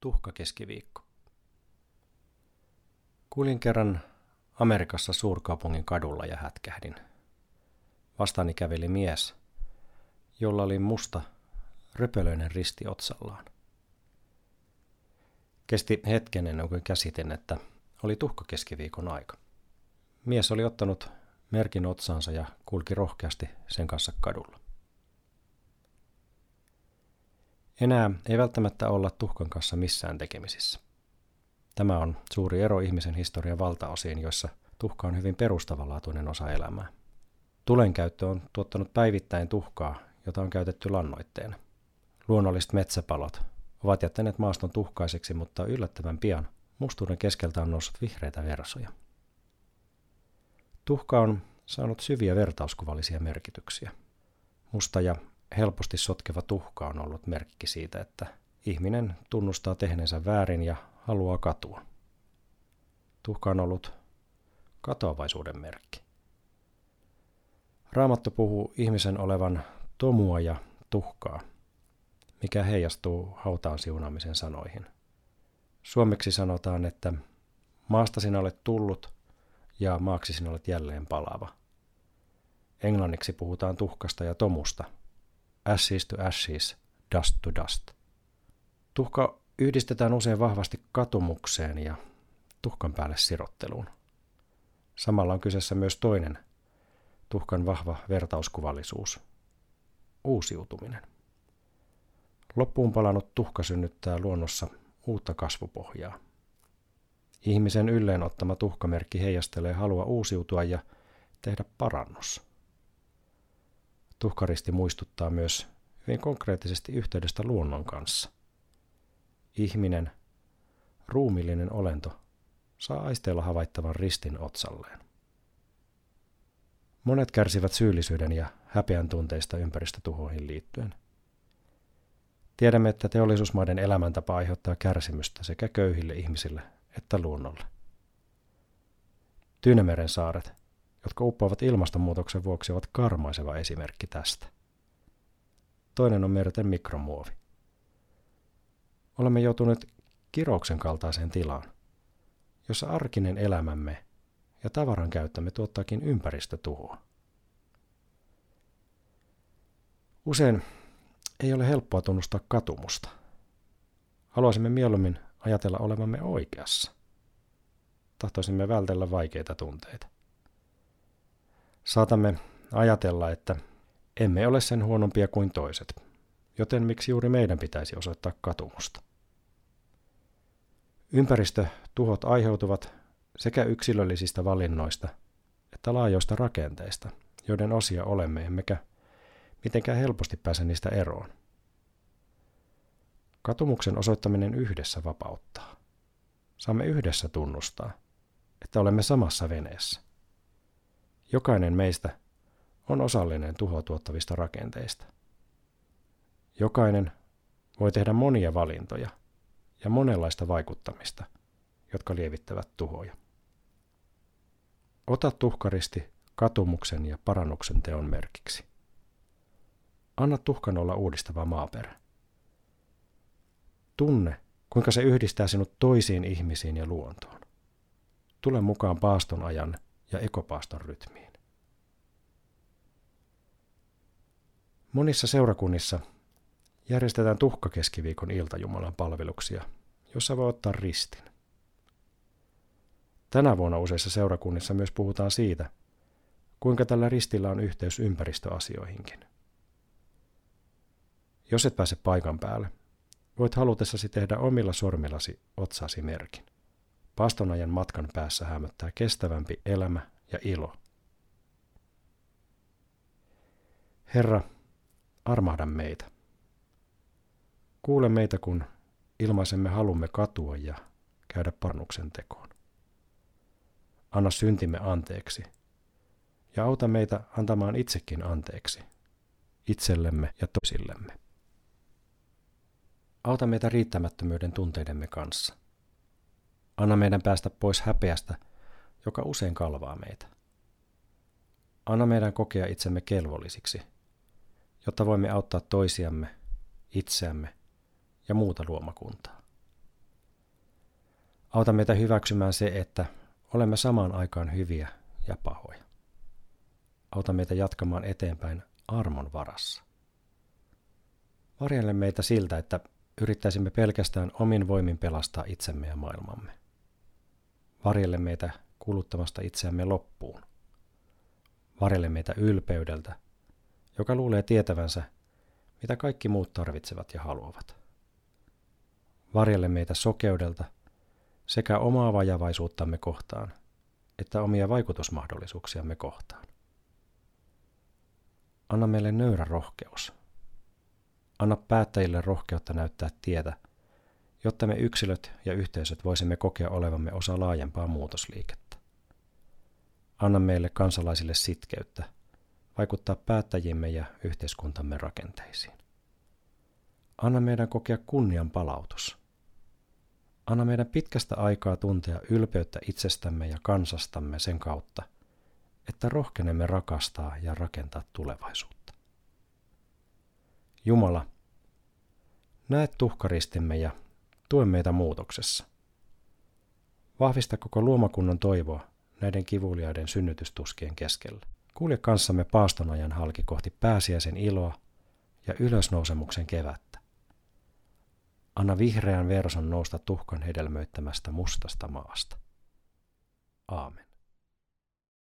Tuhka keskiviikko. Kuulin kerran Amerikassa suurkaupungin kadulla ja hätkähdin. Vastaani käveli mies, jolla oli musta röpölöinen risti otsallaan. Kesti hetken ennen kuin käsitin, että oli tuhka keskiviikon aika. Mies oli ottanut merkin otsaansa ja kulki rohkeasti sen kanssa kadulla. Enää ei välttämättä olla tuhkan kanssa missään tekemisissä. Tämä on suuri ero ihmisen historian valtaosiin, joissa tuhka on hyvin perustavanlaatuinen osa elämää. Tulen käyttö on tuottanut päivittäin tuhkaa, jota on käytetty lannoitteena. Luonnolliset metsäpalot ovat jättäneet maaston tuhkaiseksi, mutta yllättävän pian mustuuden keskeltä on noussut vihreitä versoja. Tuhka on saanut syviä vertauskuvallisia merkityksiä. Musta ja helposti sotkeva tuhka on ollut merkki siitä, että ihminen tunnustaa tehneensä väärin ja haluaa katua. Tuhka on ollut katoavaisuuden merkki. Raamattu puhuu ihmisen olevan tomua ja tuhkaa, mikä heijastuu hautaan siunaamisen sanoihin. Suomeksi sanotaan, että maasta sinä olet tullut ja maaksi sinä olet jälleen palava. Englanniksi puhutaan tuhkasta ja tomusta – ashes to ashes, dust to dust. Tuhka yhdistetään usein vahvasti katumukseen ja tuhkan päälle sirotteluun. Samalla on kyseessä myös toinen tuhkan vahva vertauskuvallisuus, uusiutuminen. Loppuun palannut tuhka synnyttää luonnossa uutta kasvupohjaa. Ihmisen ylleen ottama tuhkamerkki heijastelee halua uusiutua ja tehdä parannus. Tuhkaristi muistuttaa myös hyvin konkreettisesti yhteydestä luonnon kanssa. Ihminen, ruumillinen olento, saa aisteella havaittavan ristin otsalleen. Monet kärsivät syyllisyyden ja häpeän tunteista ympäristötuhoihin liittyen. Tiedämme, että teollisuusmaiden elämäntapa aiheuttaa kärsimystä sekä köyhille ihmisille että luonnolle. Tyynemeren saaret jotka uppoavat ilmastonmuutoksen vuoksi, ovat karmaiseva esimerkki tästä. Toinen on merten mikromuovi. Olemme joutuneet kirouksen kaltaiseen tilaan, jossa arkinen elämämme ja tavaran käyttämme tuottaakin ympäristötuhoa. Usein ei ole helppoa tunnustaa katumusta. Haluaisimme mieluummin ajatella olevamme oikeassa. Tahtoisimme vältellä vaikeita tunteita. Saatamme ajatella, että emme ole sen huonompia kuin toiset, joten miksi juuri meidän pitäisi osoittaa katumusta? Ympäristötuhot aiheutuvat sekä yksilöllisistä valinnoista että laajoista rakenteista, joiden osia olemme, emmekä mitenkään helposti pääse niistä eroon. Katumuksen osoittaminen yhdessä vapauttaa. Saamme yhdessä tunnustaa, että olemme samassa veneessä. Jokainen meistä on osallinen tuhoa tuottavista rakenteista. Jokainen voi tehdä monia valintoja ja monenlaista vaikuttamista, jotka lievittävät tuhoja. Ota tuhkaristi katumuksen ja parannuksen teon merkiksi. Anna tuhkan olla uudistava maaperä. Tunne, kuinka se yhdistää sinut toisiin ihmisiin ja luontoon. Tule mukaan paaston ajan ja ekopaaston rytmiin. Monissa seurakunnissa järjestetään tuhkakeskiviikon iltajumalan palveluksia, jossa voi ottaa ristin. Tänä vuonna useissa seurakunnissa myös puhutaan siitä, kuinka tällä ristillä on yhteys ympäristöasioihinkin. Jos et pääse paikan päälle, voit halutessasi tehdä omilla sormillasi otsasi merkin. Pastonajan matkan päässä hämöttää kestävämpi elämä ja ilo. Herra, armahda meitä. Kuule meitä, kun ilmaisemme halumme katua ja käydä parannuksen tekoon. Anna syntimme anteeksi ja auta meitä antamaan itsekin anteeksi itsellemme ja toisillemme. Auta meitä riittämättömyyden tunteidemme kanssa. Anna meidän päästä pois häpeästä, joka usein kalvaa meitä. Anna meidän kokea itsemme kelvollisiksi, jotta voimme auttaa toisiamme, itseämme ja muuta luomakuntaa. Auta meitä hyväksymään se, että olemme samaan aikaan hyviä ja pahoja. Auta meitä jatkamaan eteenpäin armon varassa. Varjelle meitä siltä, että yrittäisimme pelkästään omin voimin pelastaa itsemme ja maailmamme. Varjelle meitä kuluttamasta itseämme loppuun. Varjelle meitä ylpeydeltä, joka luulee tietävänsä, mitä kaikki muut tarvitsevat ja haluavat. Varjelle meitä sokeudelta sekä omaa vajavaisuuttamme kohtaan, että omia vaikutusmahdollisuuksiamme kohtaan. Anna meille nöyrä rohkeus. Anna päättäjille rohkeutta näyttää tietä, jotta me yksilöt ja yhteisöt voisimme kokea olevamme osa laajempaa muutosliikettä. Anna meille kansalaisille sitkeyttä vaikuttaa päättäjimme ja yhteiskuntamme rakenteisiin. Anna meidän kokea kunnian palautus. Anna meidän pitkästä aikaa tuntea ylpeyttä itsestämme ja kansastamme sen kautta, että rohkenemme rakastaa ja rakentaa tulevaisuutta. Jumala, näet tuhkaristimme ja tue meitä muutoksessa. Vahvista koko luomakunnan toivoa näiden kivuliaiden synnytystuskien keskellä. Kulje kanssamme paastonajan halki kohti pääsiäisen iloa ja ylösnousemuksen kevättä. Anna vihreän verson nousta tuhkan hedelmöittämästä mustasta maasta. Aamen.